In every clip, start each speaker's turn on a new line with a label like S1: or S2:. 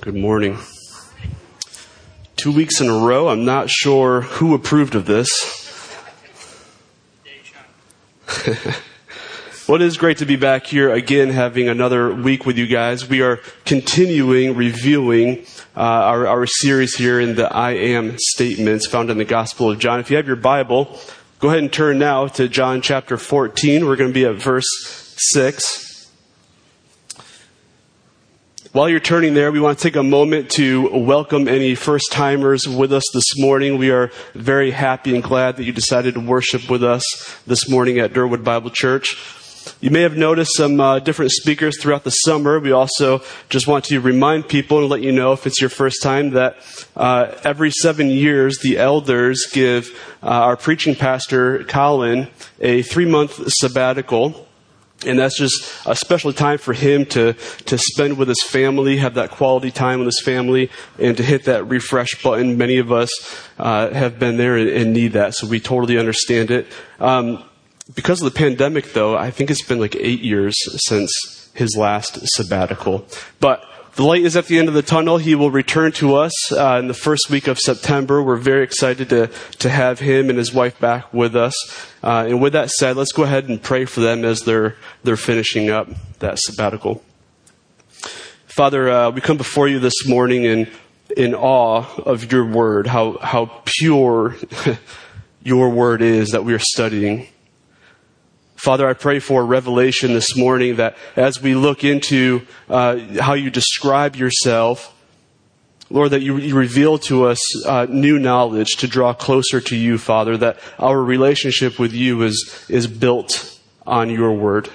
S1: Good morning. Two weeks in a row. I'm not sure who approved of this. well, it is great to be back here again, having another week with you guys. We are continuing reviewing uh, our, our series here in the I am statements found in the Gospel of John. If you have your Bible, go ahead and turn now to John chapter 14. We're going to be at verse 6. While you're turning there, we want to take a moment to welcome any first timers with us this morning. We are very happy and glad that you decided to worship with us this morning at Durwood Bible Church. You may have noticed some uh, different speakers throughout the summer. We also just want to remind people and let you know if it's your first time that uh, every seven years the elders give uh, our preaching pastor Colin a three month sabbatical and that's just a special time for him to, to spend with his family, have that quality time with his family, and to hit that refresh button. Many of us uh, have been there and, and, need that, so we totally understand it. Um, because of the pandemic, though, I think it's been like eight years since his last sabbatical. But the light is at the end of the tunnel. He will return to us uh, in the first week of September. We're very excited to, to have him and his wife back with us. Uh, and with that said, let's go ahead and pray for them as they're, they're finishing up that sabbatical. Father, uh, we come before you this morning in, in awe of your word, how, how pure your word is that we are studying. Father, I pray for revelation this morning that as we look into uh, how you describe yourself, Lord, that you, you reveal to us uh, new knowledge to draw closer to you, Father, that our relationship with you is, is built on your word.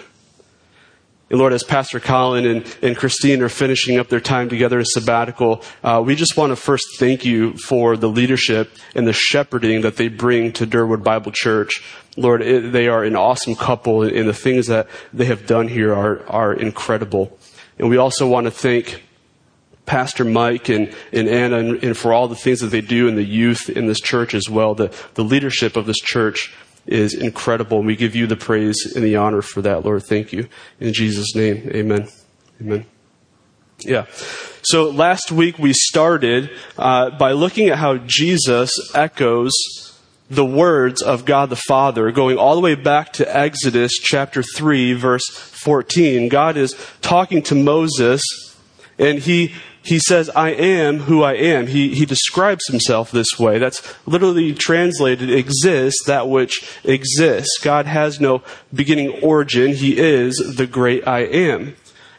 S1: And Lord, as Pastor Colin and, and Christine are finishing up their time together in sabbatical, uh, we just want to first thank you for the leadership and the shepherding that they bring to Durwood Bible Church. Lord, it, they are an awesome couple, and the things that they have done here are, are incredible. And we also want to thank Pastor Mike and, and Anna and, and, for all the things that they do in the youth in this church as well. The, the leadership of this church is incredible. And we give you the praise and the honor for that, Lord. Thank you. In Jesus' name, amen. Amen. Yeah. So last week we started uh, by looking at how Jesus echoes the words of God the Father, going all the way back to Exodus chapter 3, verse 14. God is talking to Moses, and he he says, I am who I am. He, he describes himself this way. That's literally translated exists, that which exists. God has no beginning origin. He is the great I am.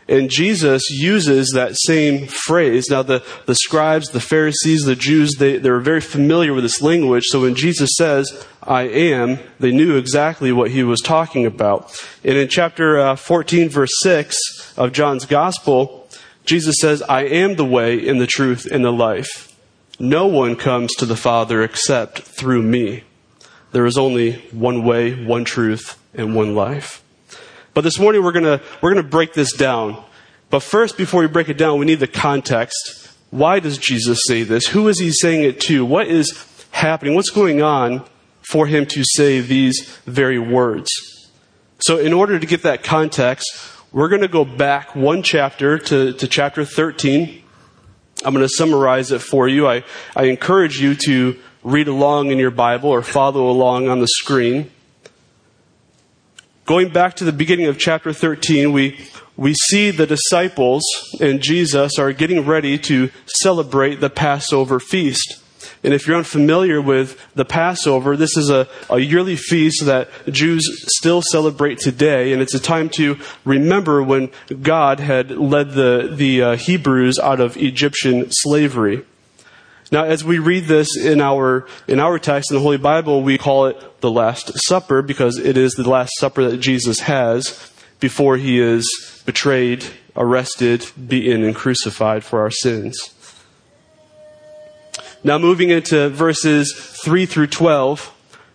S1: And Jesus uses that same phrase. Now, the, the scribes, the Pharisees, the Jews, they, they're very familiar with this language. So when Jesus says, I am, they knew exactly what he was talking about. And in chapter uh, 14, verse 6 of John's Gospel, Jesus says, I am the way and the truth and the life. No one comes to the Father except through me. There is only one way, one truth, and one life. But this morning we're gonna, we're gonna break this down. But first, before we break it down, we need the context. Why does Jesus say this? Who is he saying it to? What is happening? What's going on for him to say these very words? So in order to get that context, we're going to go back one chapter to, to chapter 13. I'm going to summarize it for you. I, I encourage you to read along in your Bible or follow along on the screen. Going back to the beginning of chapter 13, we, we see the disciples and Jesus are getting ready to celebrate the Passover feast. And if you're unfamiliar with the Passover, this is a, a yearly feast that Jews still celebrate today. And it's a time to remember when God had led the, the uh, Hebrews out of Egyptian slavery. Now, as we read this in our, in our text in the Holy Bible, we call it the Last Supper because it is the Last Supper that Jesus has before he is betrayed, arrested, beaten, and crucified for our sins. Now, moving into verses 3 through 12,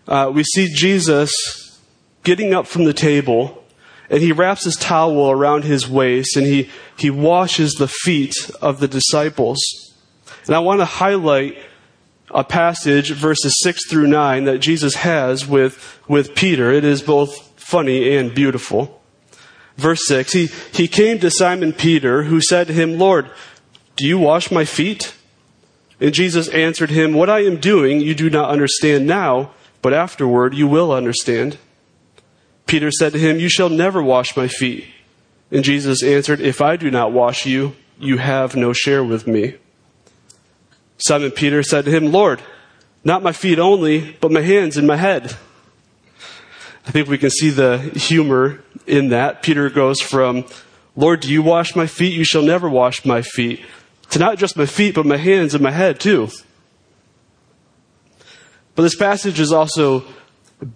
S1: uh, we see Jesus getting up from the table and he wraps his towel around his waist and he, he washes the feet of the disciples. And I want to highlight a passage, verses 6 through 9, that Jesus has with, with Peter. It is both funny and beautiful. Verse 6 he, he came to Simon Peter, who said to him, Lord, Do you wash my feet? And Jesus answered him, What I am doing you do not understand now, but afterward you will understand. Peter said to him, You shall never wash my feet. And Jesus answered, If I do not wash you, you have no share with me. Simon Peter said to him, Lord, not my feet only, but my hands and my head. I think we can see the humor in that. Peter goes from, Lord, do you wash my feet? You shall never wash my feet. To not just my feet, but my hands and my head too. But this passage is also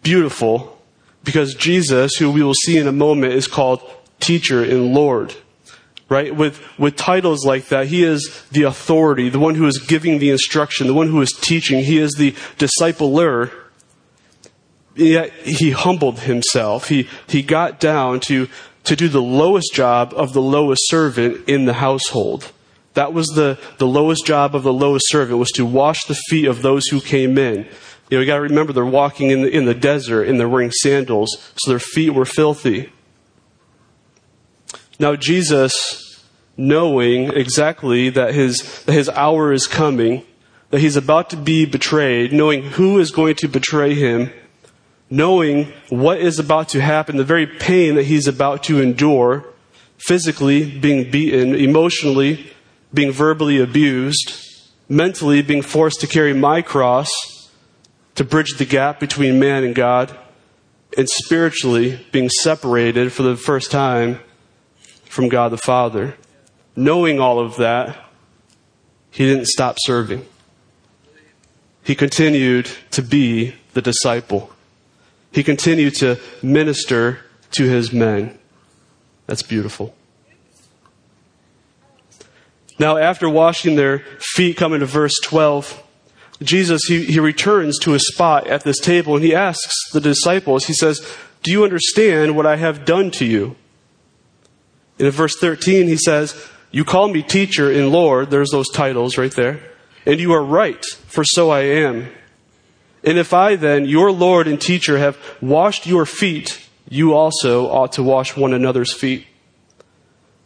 S1: beautiful because Jesus, who we will see in a moment, is called teacher and Lord. Right? With, with titles like that, he is the authority, the one who is giving the instruction, the one who is teaching. He is the discipler. Yet he humbled himself. He, he got down to, to do the lowest job of the lowest servant in the household. That was the, the lowest job of the lowest servant was to wash the feet of those who came in. You know, you gotta remember they're walking in the, in the desert and they're wearing sandals, so their feet were filthy. Now, Jesus, knowing exactly that his, that his hour is coming, that he's about to be betrayed, knowing who is going to betray him, knowing what is about to happen, the very pain that he's about to endure, physically being beaten, emotionally being verbally abused, mentally being forced to carry my cross to bridge the gap between man and God, and spiritually being separated for the first time from God the Father. Knowing all of that, he didn't stop serving. He continued to be the disciple. He continued to minister to his men. That's beautiful. Now, after washing their feet, coming to verse 12, Jesus, he, he returns to a spot at this table and he asks the disciples, he says, Do you understand what I have done to you? And in verse 13, he says, You call me teacher and Lord. There's those titles right there. And you are right, for so I am. And if I then, your Lord and teacher, have washed your feet, you also ought to wash one another's feet.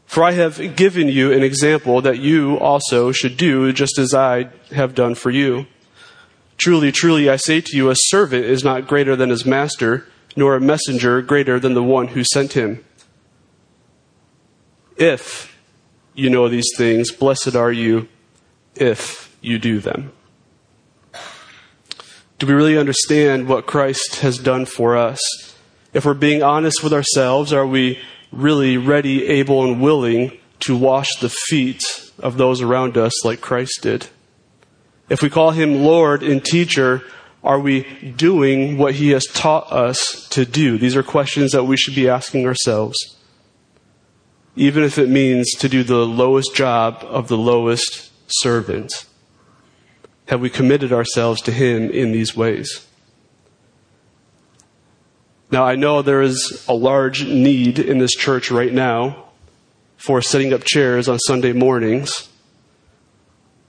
S1: For I have given you an example that you also should do just as I have done for you. Truly, truly, I say to you, a servant is not greater than his master, nor a messenger greater than the one who sent him. If you know these things, blessed are you if you do them. Do we really understand what Christ has done for us? If we're being honest with ourselves, are we really ready, able, and willing to wash the feet of those around us like Christ did? If we call him Lord and teacher, are we doing what he has taught us to do? These are questions that we should be asking ourselves even if it means to do the lowest job of the lowest servant? Have we committed ourselves to Him in these ways? Now, I know there is a large need in this church right now for setting up chairs on Sunday mornings.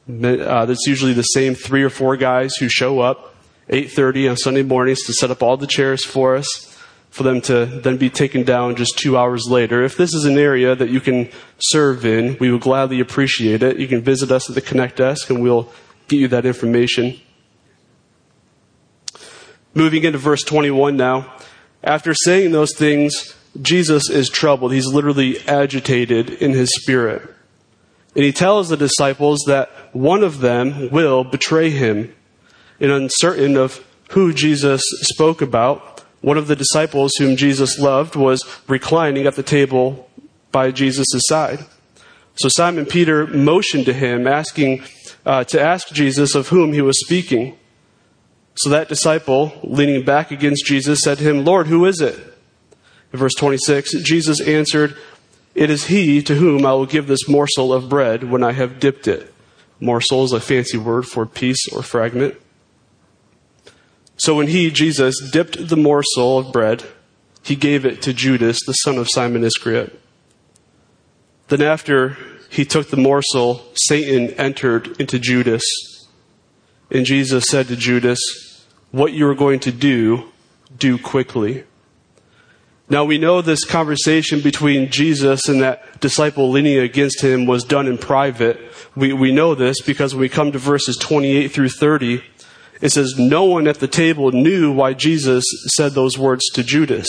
S1: Uh, that's usually the same three or four guys who show up 8.30 on Sunday mornings to set up all the chairs for us for them to then be taken down just two hours later. If this is an area that you can serve in, we would gladly appreciate it. You can visit us at the Connect desk and we'll get you that information. Moving into verse 21 now. After saying those things, Jesus is troubled. He's literally agitated in his spirit. And he tells the disciples that one of them will betray him. And uncertain of who Jesus spoke about, one of the disciples whom Jesus loved was reclining at the table by Jesus' side. So Simon Peter motioned to him, asking uh, to ask Jesus of whom he was speaking. So that disciple, leaning back against Jesus, said to him, Lord, who is it? In verse 26, Jesus answered, It is he to whom I will give this morsel of bread when I have dipped it. Morsel is a fancy word for piece or fragment. So when he, Jesus, dipped the morsel of bread, he gave it to Judas, the son of Simon Iscariot. Then after he took the morsel, Satan entered into Judas. And Jesus said to Judas, What you are going to do, do quickly. Now we know this conversation between Jesus and that disciple leaning against him was done in private. We, we know this because when we come to verses 28 through 30, it says, No one at the table knew why Jesus said those words to Judas.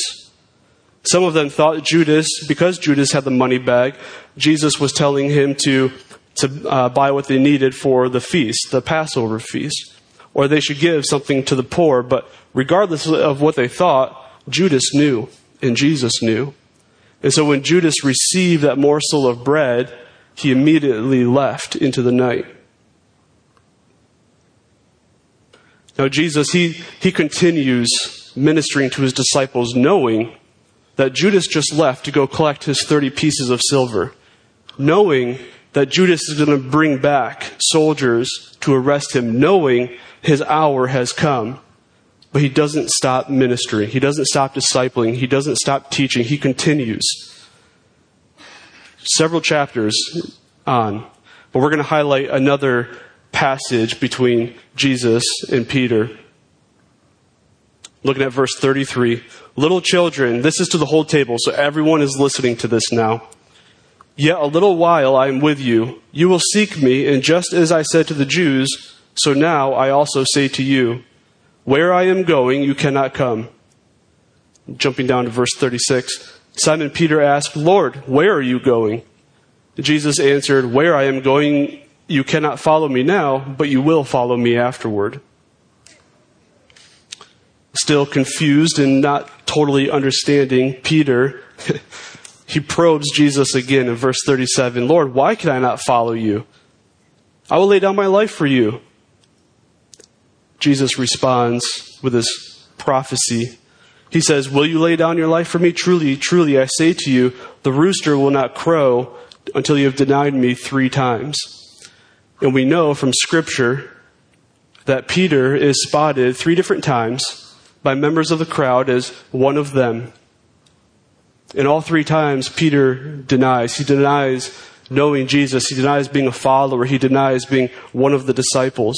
S1: Some of them thought Judas, because Judas had the money bag, Jesus was telling him to, to uh, buy what they needed for the feast, the Passover feast, or they should give something to the poor. But regardless of what they thought, Judas knew and Jesus knew. And so when Judas received that morsel of bread, he immediately left into the night. Now, Jesus, he, he continues ministering to his disciples, knowing that Judas just left to go collect his 30 pieces of silver, knowing that Judas is going to bring back soldiers to arrest him, knowing his hour has come. But he doesn't stop ministering. He doesn't stop discipling. He doesn't stop teaching. He continues. Several chapters on. But we're going to highlight another passage between Jesus and Peter. Looking at verse 33. Little children, this is to the whole table, so everyone is listening to this now. Yet a little while I am with you. You will seek me, and just as I said to the Jews, so now I also say to you, where I am going, you cannot come. Jumping down to verse 36. Simon Peter asked, Lord, where are you going? Jesus answered, Where I am going, you cannot follow me now, but you will follow me afterward. Still confused and not totally understanding, Peter, he probes Jesus again in verse 37. Lord, why can I not follow you? I will lay down my life for you. Jesus responds with this prophecy. He says, Will you lay down your life for me? Truly, truly, I say to you, the rooster will not crow until you have denied me three times. And we know from Scripture that Peter is spotted three different times by members of the crowd as one of them. And all three times, Peter denies. He denies knowing Jesus. He denies being a follower. He denies being one of the disciples.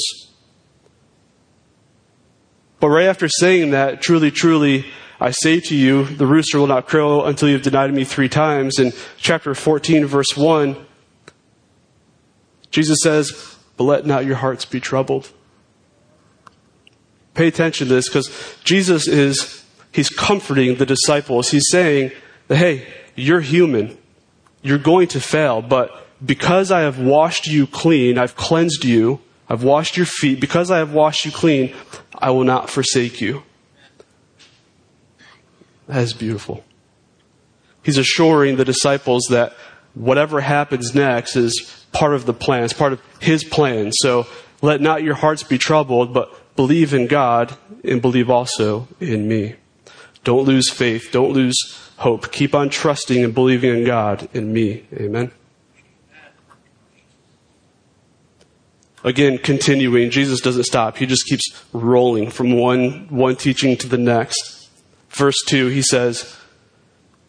S1: But right after saying that, truly, truly, I say to you, the rooster will not crow until you have denied me three times. In chapter 14, verse 1, Jesus says, But let not your hearts be troubled. Pay attention to this because Jesus is, he's comforting the disciples. He's saying that, hey, you're human. You're going to fail, but because I have washed you clean, I've cleansed you, I've washed your feet, because I have washed you clean, I will not forsake you. That is beautiful. He's assuring the disciples that whatever happens next is part of the plan, it's part of His plan. So let not your hearts be troubled, but believe in God and believe also in me. Don't lose faith. Don't lose hope. Keep on trusting and believing in God and me. Amen. Again, continuing, Jesus doesn't stop. He just keeps rolling from one, one teaching to the next. Verse 2, he says,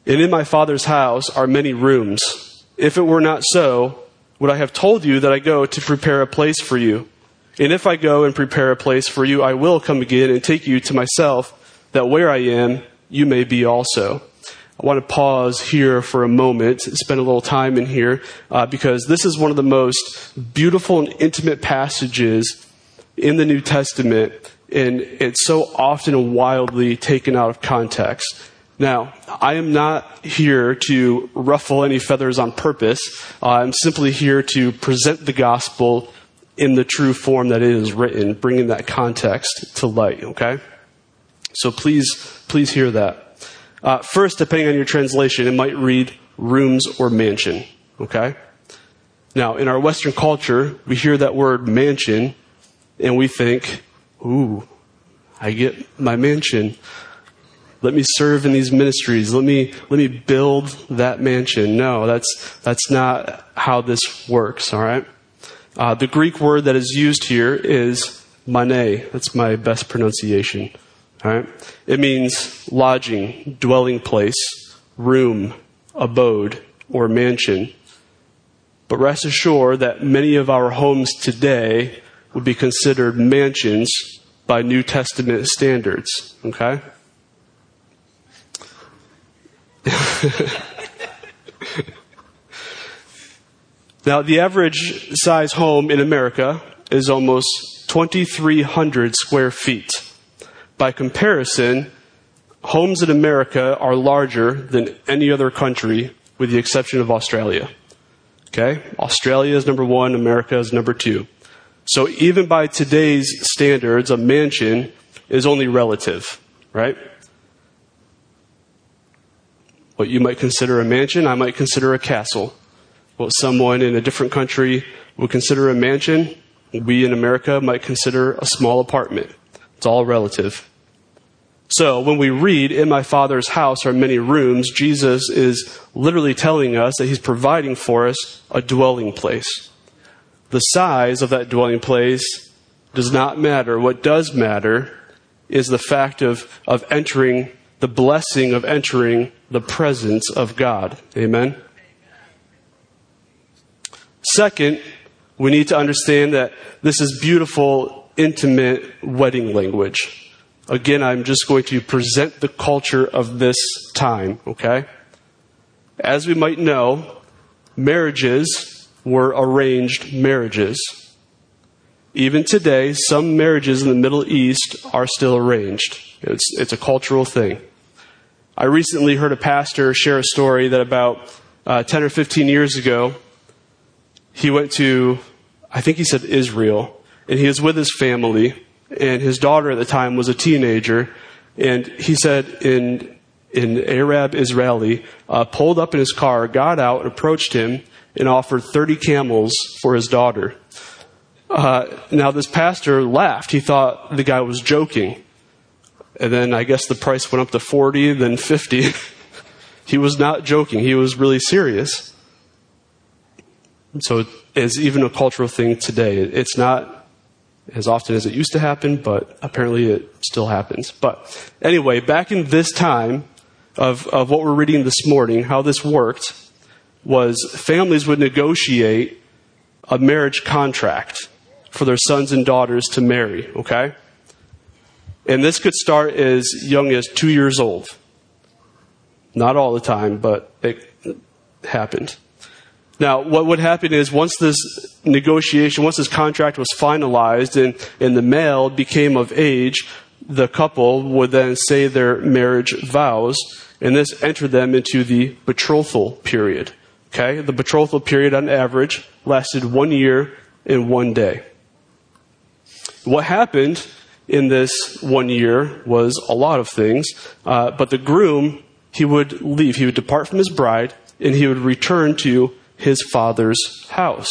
S1: And in my Father's house are many rooms. If it were not so, would I have told you that I go to prepare a place for you? And if I go and prepare a place for you, I will come again and take you to myself, that where I am, you may be also. I want to pause here for a moment, spend a little time in here, uh, because this is one of the most beautiful and intimate passages in the New Testament, and it's so often and wildly taken out of context. Now, I am not here to ruffle any feathers on purpose. Uh, I'm simply here to present the gospel in the true form that it is written, bringing that context to light, okay? So please, please hear that. Uh, first, depending on your translation, it might read rooms or mansion. Okay? Now, in our Western culture, we hear that word mansion and we think, ooh, I get my mansion. Let me serve in these ministries. Let me, let me build that mansion. No, that's, that's not how this works, alright? Uh, the Greek word that is used here is mane. That's my best pronunciation. Right? It means lodging, dwelling place, room, abode, or mansion. But rest assured that many of our homes today would be considered mansions by New Testament standards. Okay? now, the average size home in America is almost 2,300 square feet. By comparison, homes in America are larger than any other country with the exception of Australia. Okay? Australia is number one, America is number two. So even by today's standards, a mansion is only relative, right? What you might consider a mansion, I might consider a castle. What someone in a different country would consider a mansion, we in America might consider a small apartment. It's all relative. So when we read, In my Father's house are many rooms, Jesus is literally telling us that he's providing for us a dwelling place. The size of that dwelling place does not matter. What does matter is the fact of, of entering, the blessing of entering the presence of God. Amen? Second, we need to understand that this is beautiful, intimate wedding language. Again, I'm just going to present the culture of this time, okay? As we might know, marriages were arranged marriages. Even today, some marriages in the Middle East are still arranged. It's, it's a cultural thing. I recently heard a pastor share a story that about uh, 10 or 15 years ago, he went to, I think he said Israel, and he was with his family, and his daughter at the time was a teenager, and he said in in Arab Israeli, uh, pulled up in his car, got out, approached him, and offered 30 camels for his daughter. Uh, now, this pastor laughed. He thought the guy was joking. And then I guess the price went up to 40, then 50. he was not joking. He was really serious. So it's even a cultural thing today. It's not as often as it used to happen, but apparently it still happens. But anyway, back in this time of, of what we're reading this morning, how this worked was families would negotiate a marriage contract for their sons and daughters to marry, okay? And this could start as young as two years old. Not all the time, but it happened. Now, what would happen is once this negotiation, once this contract was finalized and, and the male became of age, the couple would then say their marriage vows, and this entered them into the betrothal period. Okay? The betrothal period on average lasted one year and one day. What happened in this one year was a lot of things, uh, but the groom, he would leave. He would depart from his bride, and he would return to his father's house.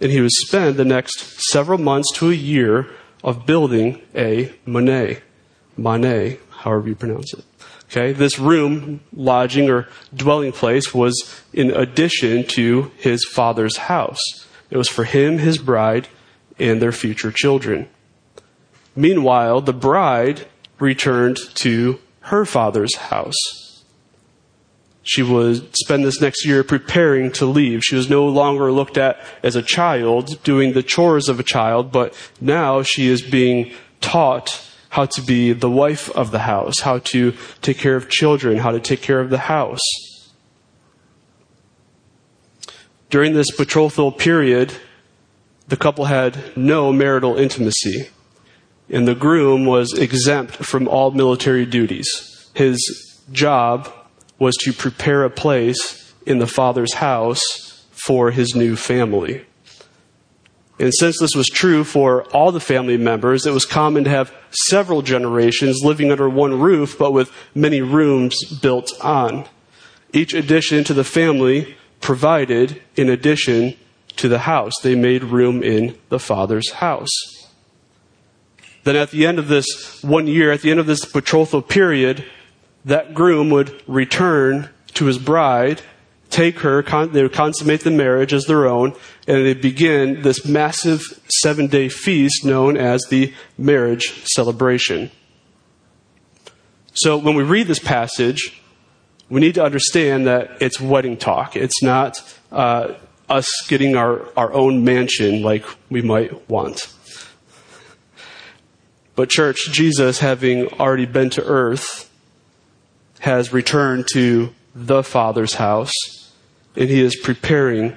S1: And he would spend the next several months to a year of building a manet. Manet, however you pronounce it. Okay, this room, lodging, or dwelling place was in addition to his father's house. It was for him, his bride, and their future children. Meanwhile, the bride returned to her father's house she would spend this next year preparing to leave. She was no longer looked at as a child doing the chores of a child, but now she is being taught how to be the wife of the house, how to take care of children, how to take care of the house. During this betrothal period, the couple had no marital intimacy, and the groom was exempt from all military duties. His job was to prepare a place in the Father's house for his new family. And since this was true for all the family members, it was common to have several generations living under one roof, but with many rooms built on. Each addition to the family provided in addition to the house. They made room in the Father's house. Then at the end of this one year, at the end of this betrothal period, that groom would return to his bride, take her, they would consummate the marriage as their own, and they begin this massive seven day feast known as the marriage celebration. So when we read this passage, we need to understand that it's wedding talk. It's not uh, us getting our, our own mansion like we might want. But, church, Jesus, having already been to earth, has returned to the Father's house, and he is preparing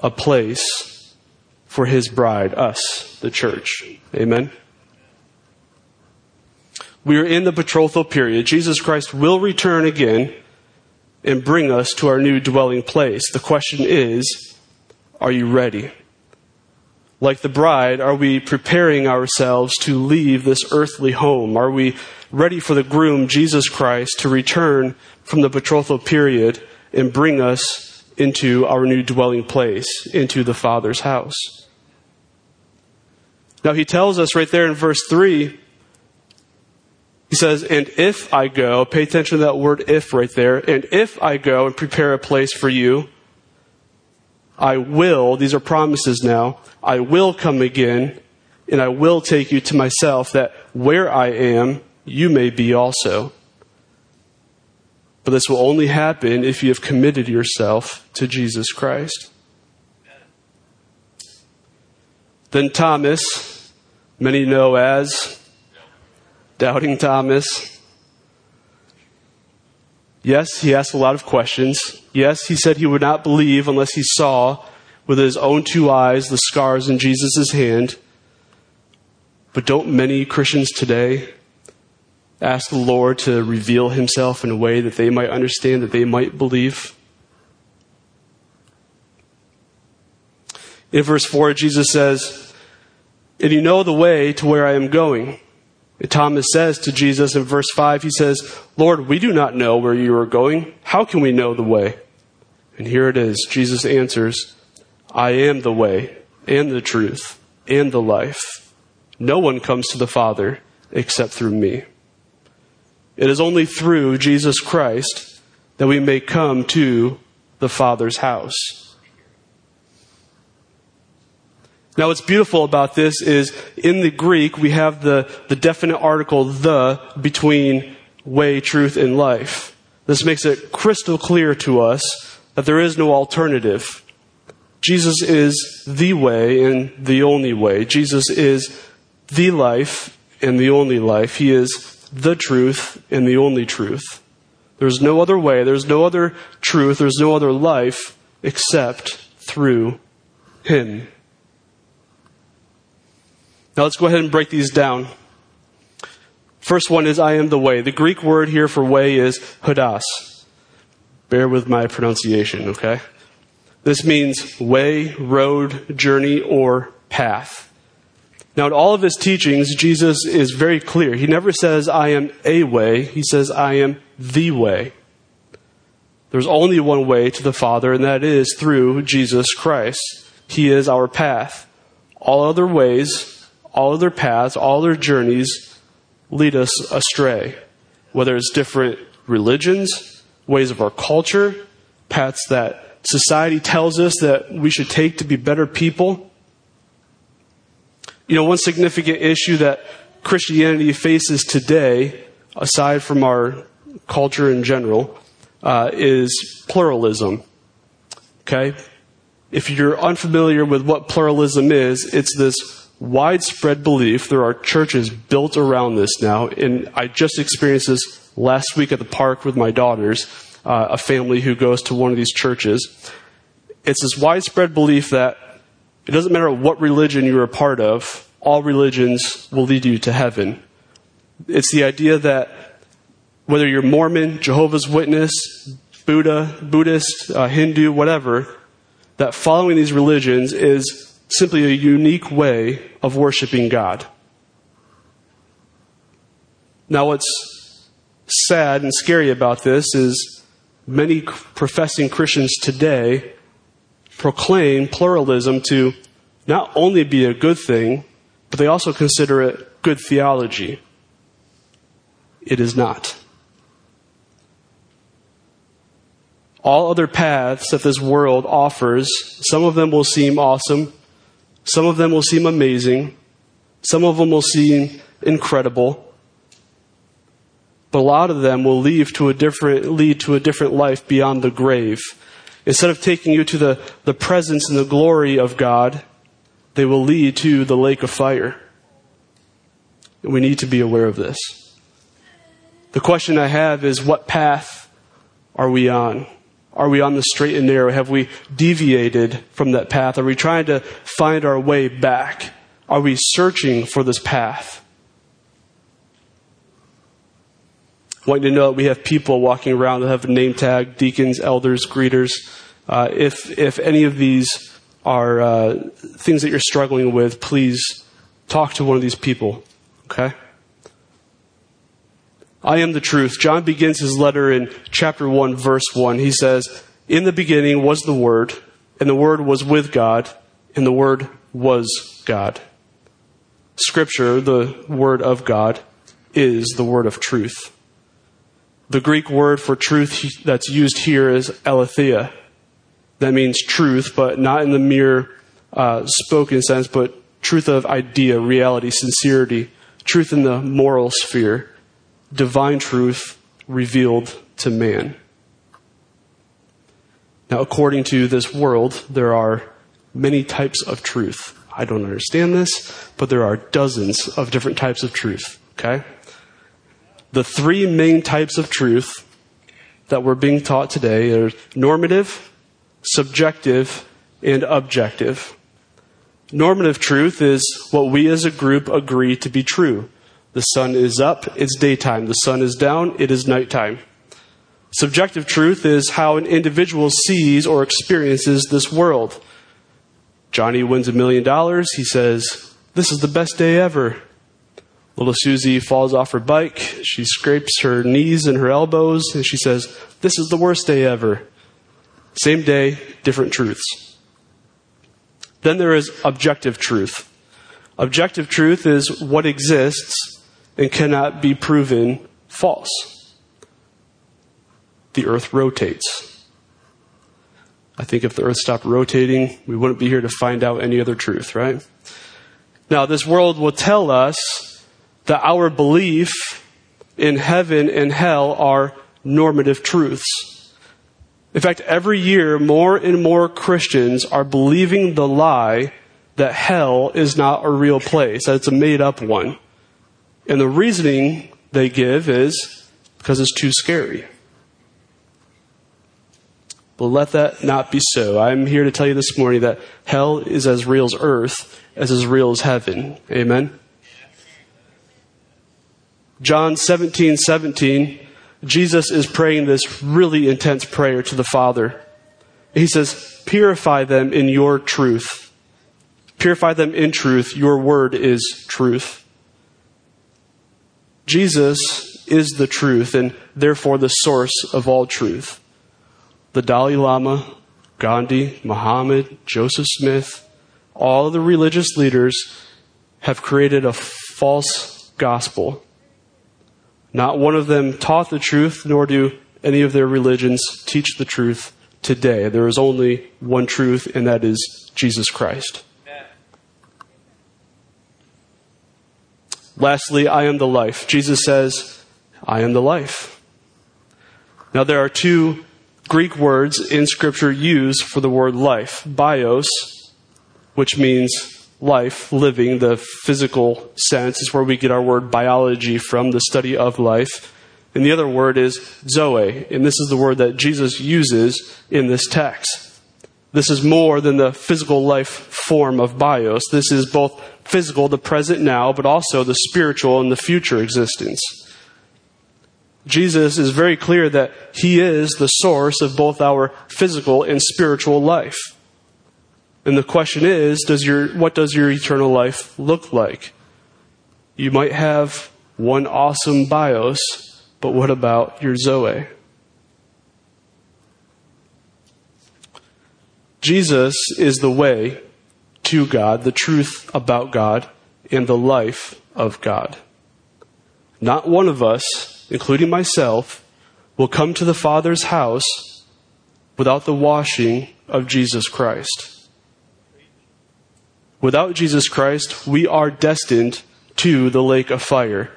S1: a place for his bride, us, the church. Amen. We are in the betrothal period. Jesus Christ will return again and bring us to our new dwelling place. The question is, are you ready? Like the bride, are we preparing ourselves to leave this earthly home? Are we ready for the groom, Jesus Christ, to return from the betrothal period and bring us into our new dwelling place, into the Father's house? Now, he tells us right there in verse 3 he says, And if I go, pay attention to that word if right there, and if I go and prepare a place for you, I will, these are promises now, I will come again, and I will take you to myself, that where I am, you may be also. But this will only happen if you have committed yourself to Jesus Christ. Then Thomas, many know as Doubting Thomas. Yes, he asked a lot of questions. Yes, he said he would not believe unless he saw with his own two eyes the scars in Jesus' hand. But don't many Christians today ask the Lord to reveal himself in a way that they might understand, that they might believe? In verse 4, Jesus says, And you know the way to where I am going. Thomas says to Jesus in verse 5, he says, Lord, we do not know where you are going. How can we know the way? And here it is. Jesus answers, I am the way and the truth and the life. No one comes to the Father except through me. It is only through Jesus Christ that we may come to the Father's house. Now, what's beautiful about this is in the Greek, we have the, the definite article the between way, truth, and life. This makes it crystal clear to us that there is no alternative. Jesus is the way and the only way. Jesus is the life and the only life. He is the truth and the only truth. There's no other way, there's no other truth, there's no other life except through Him. Now let's go ahead and break these down. First one is I am the way. The Greek word here for way is hodos. Bear with my pronunciation, okay? This means way, road, journey, or path. Now, in all of his teachings, Jesus is very clear. He never says, I am a way. He says, I am the way. There's only one way to the Father, and that is through Jesus Christ. He is our path. All other ways all other paths, all their journeys lead us astray. Whether it's different religions, ways of our culture, paths that society tells us that we should take to be better people. You know, one significant issue that Christianity faces today, aside from our culture in general, uh, is pluralism. Okay? If you're unfamiliar with what pluralism is, it's this widespread belief. There are churches built around this now, and I just experienced this last week at the park with my daughters, uh, a family who goes to one of these churches. It's this widespread belief that it doesn't matter what religion you're a part of, all religions will lead you to heaven. It's the idea that whether you're Mormon, Jehovah's Witness, Buddha, Buddhist, uh, Hindu, whatever, that following these religions is simply a unique way of worshiping God. Now, what's sad and scary about this is many professing Christians today proclaim pluralism to not only be a good thing, but they also consider it good theology. It is not. All other paths that this world offers, some of them will seem awesome, some of them will seem amazing. Some of them will seem incredible. But a lot of them will lead to a different, lead to a different life beyond the grave. Instead of taking you to the, the presence and the glory of God, they will lead to the lake of fire. And we need to be aware of this. The question I have is what path are we on? Are we on the straight and narrow? Have we deviated from that path? Are we trying to find our way back? Are we searching for this path? I want you to know that we have people walking around that have a name tag, deacons, elders, greeters. Uh, if, if any of these are uh, things that you're struggling with, please talk to one of these people, okay? I am the truth. John begins his letter in chapter 1, verse 1. He says, In the beginning was the Word, and the Word was with God, and the Word was God. Scripture, the Word of God, is the Word of truth. The Greek word for truth that's used here is aletheia. That means truth, but not in the mere uh, spoken sense, but truth of idea, reality, sincerity, truth in the moral sphere divine truth revealed to man. Now, according to this world, there are many types of truth. I don't understand this, but there are dozens of different types of truth, okay? The three main types of truth that we're being taught today are normative, subjective, and objective. Normative truth is what we as a group agree to be true. The sun is up, it's daytime. The sun is down, it is nighttime. Subjective truth is how an individual sees or experiences this world. Johnny wins a million dollars. He says, This is the best day ever. Little Susie falls off her bike. She scrapes her knees and her elbows, and she says, This is the worst day ever. Same day, different truths. Then there is objective truth. Objective truth is what exists and cannot be proven false. The earth rotates. I think if the earth stopped rotating, we wouldn't be here to find out any other truth, right? Now, this world will tell us that our belief in heaven and hell are normative truths. In fact, every year, more and more Christians are believing the lie that hell is not a real place, that it's a made up one. And the reasoning they give is because it's too scary. But let that not be so. I'm here to tell you this morning that hell is as real as earth, as as real as heaven. Amen. John 17, 17, Jesus is praying this really intense prayer to the Father. He says, Purify them in your truth. Purify them in truth. Your word is truth. Jesus is the truth and therefore the source of all truth. The Dalai Lama, Gandhi, Muhammad, Joseph Smith, all the religious leaders have created a false gospel. Not one of them taught the truth, nor do any of their religions teach the truth today. There is only one truth, and that is Jesus Christ. Amen. Lastly, I am the life. Jesus says, I am the life. Now, there are two Greek words in Scripture used for the word life bios, which means life, living, the physical sense, is where we get our word biology from, the study of life. And the other word is zoe, and this is the word that Jesus uses in this text. This is more than the physical life form of bios. This is both physical, the present now, but also the spiritual and the future existence. Jesus is very clear that He is the source of both our physical and spiritual life. And the question is, does your, what does your eternal life look like? You might have one awesome bios, but what about your Zoe? Jesus is the way to God, the truth about God, and the life of God. Not one of us, including myself, will come to the Father's house without the washing of Jesus Christ. Without Jesus Christ, we are destined to the lake of fire.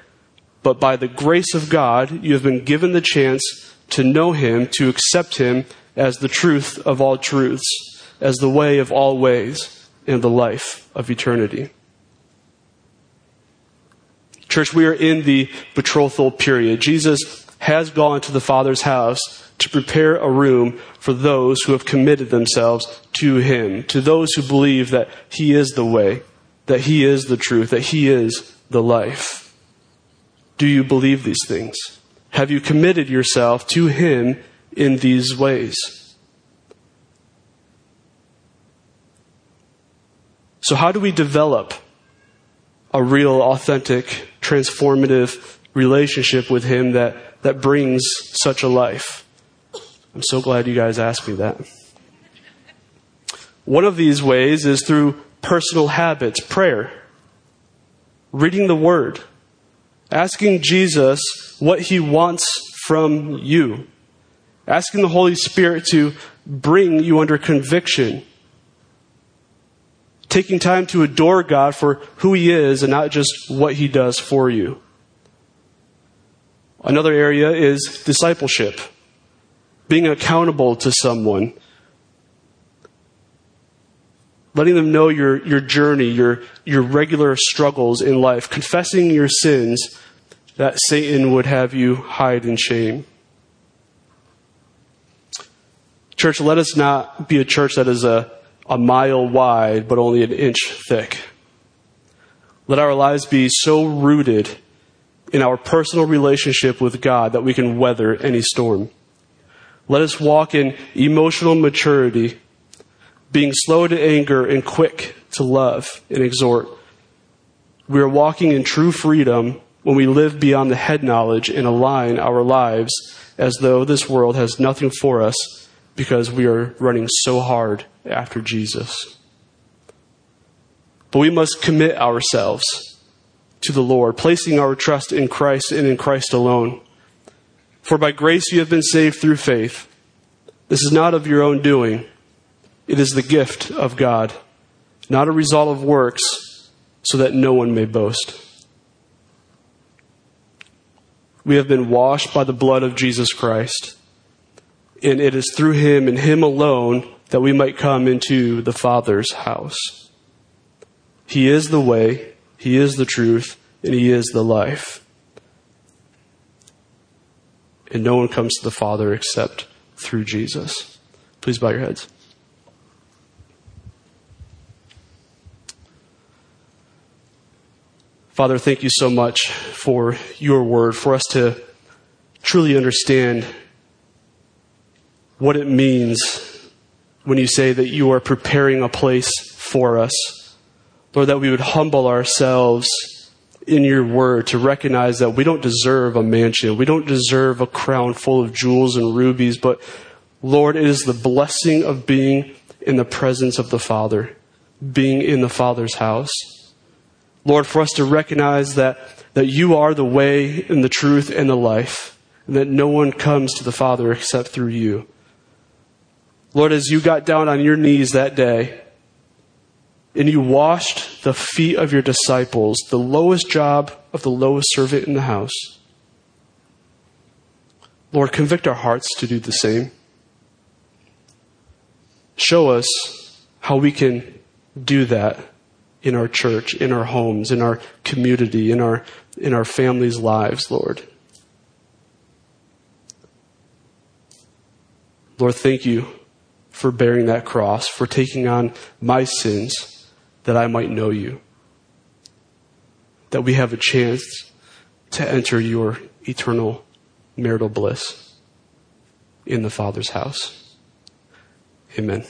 S1: But by the grace of God, you have been given the chance to know Him, to accept Him as the truth of all truths as the way of all ways and the life of eternity. Church, we are in the betrothal period. Jesus has gone to the Father's house to prepare a room for those who have committed themselves to Him, to those who believe that He is the way, that He is the truth, that He is the life. Do you believe these things? Have you committed yourself to Him in these ways? So, how do we develop a real, authentic, transformative relationship with Him that, that brings such a life? I'm so glad you guys asked me that. One of these ways is through personal habits, prayer, reading the Word, asking Jesus what He wants from you, asking the Holy Spirit to bring you under conviction taking time to adore God for who He is and not just what He does for you. Another area is discipleship, being accountable to someone, letting them know your, your journey, your, your regular struggles in life, confessing your sins that Satan would have you hide in shame. Church, let us not be a church that is a a mile wide, but only an inch thick. Let our lives be so rooted in our personal relationship with God that we can weather any storm. Let us walk in emotional maturity, being slow to anger and quick to love and exhort. We are walking in true freedom when we live beyond the head knowledge and align our lives as though this world has nothing for us because we are running so hard after Jesus. But we must commit ourselves to the Lord, placing our trust in Christ and in Christ alone. For by grace you have been saved through faith. This is not of your own doing, it is the gift of God, not a result of works, so that no one may boast. We have been washed by the blood of Jesus Christ and it is through him and him alone that we might come into the Father's house. He is the way, he is the truth, and he is the life. And no one comes to the Father except through Jesus. Please bow your heads. Father, thank you so much for your word, for us to truly understand what it means when you say that you are preparing a place for us. Lord, that we would humble ourselves in your word to recognize that we don't deserve a mansion. We don't deserve a crown full of jewels and rubies, but Lord, it is the blessing of being in the presence of the Father, being in the Father's house. Lord, for us to recognize that, that you are the way and the truth and the life, and that no one comes to the Father except through you. Lord, as you got down on your knees that day and you washed the feet of your disciples, the lowest job of the lowest servant in the house, Lord, convict our hearts to do the same. Show us how we can do that in our church, in our homes, in our community, in our, in our families' lives, Lord. Lord, thank you for bearing that cross, for taking on my sins that I might know you. That we have a chance to enter your eternal marital bliss in the Father's house. Amen.